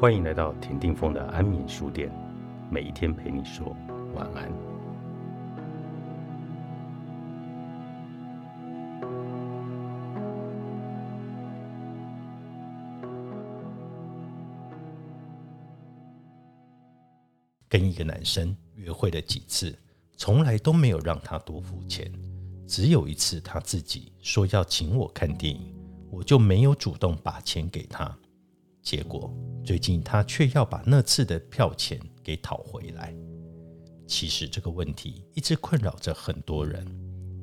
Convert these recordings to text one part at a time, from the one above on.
欢迎来到田定峰的安眠书店，每一天陪你说晚安。跟一个男生约会了几次，从来都没有让他多付钱，只有一次他自己说要请我看电影，我就没有主动把钱给他。结果最近他却要把那次的票钱给讨回来。其实这个问题一直困扰着很多人，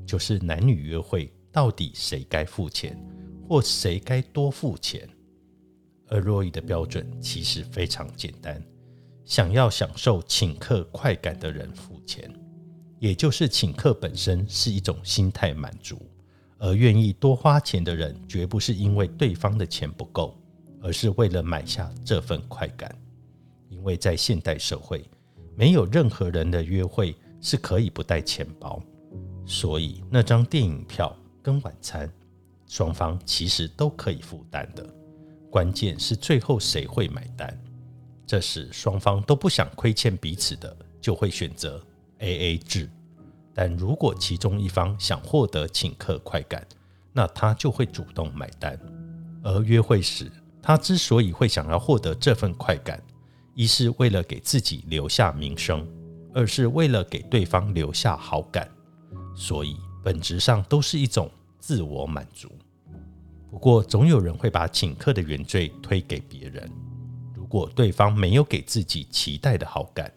就是男女约会到底谁该付钱，或谁该多付钱？而若伊的标准其实非常简单。想要享受请客快感的人付钱，也就是请客本身是一种心态满足，而愿意多花钱的人，绝不是因为对方的钱不够，而是为了买下这份快感。因为在现代社会，没有任何人的约会是可以不带钱包，所以那张电影票跟晚餐，双方其实都可以负担的。关键是最后谁会买单。这时，双方都不想亏欠彼此的，就会选择 A A 制。但如果其中一方想获得请客快感，那他就会主动买单。而约会时，他之所以会想要获得这份快感，一是为了给自己留下名声，二是为了给对方留下好感。所以，本质上都是一种自我满足。不过，总有人会把请客的原罪推给别人。如果对方没有给自己期待的好感，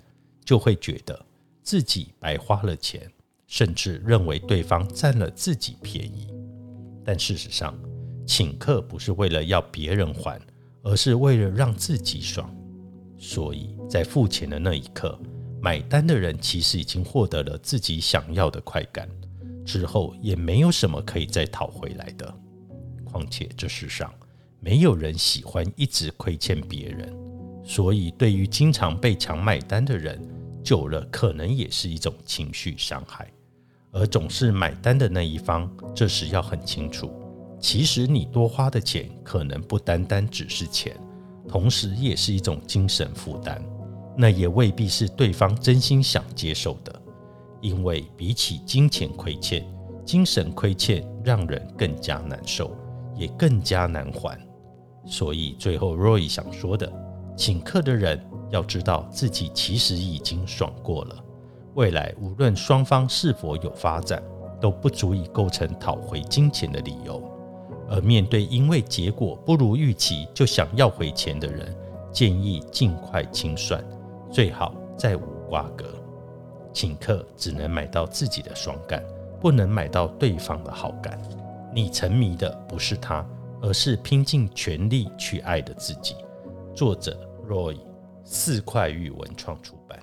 就会觉得自己白花了钱，甚至认为对方占了自己便宜。但事实上，请客不是为了要别人还，而是为了让自己爽。所以在付钱的那一刻，买单的人其实已经获得了自己想要的快感，之后也没有什么可以再讨回来的。况且这世上，没有人喜欢一直亏欠别人，所以对于经常被强买单的人，久了可能也是一种情绪伤害。而总是买单的那一方，这时要很清楚，其实你多花的钱可能不单单只是钱，同时也是一种精神负担。那也未必是对方真心想接受的，因为比起金钱亏欠，精神亏欠让人更加难受，也更加难还。所以最后，Roy 想说的，请客的人要知道自己其实已经爽过了。未来无论双方是否有发展，都不足以构成讨回金钱的理由。而面对因为结果不如预期就想要回钱的人，建议尽快清算，最好再无瓜葛。请客只能买到自己的爽感，不能买到对方的好感。你沉迷的不是他。而是拼尽全力去爱的自己。作者：Roy，四块玉文创出版。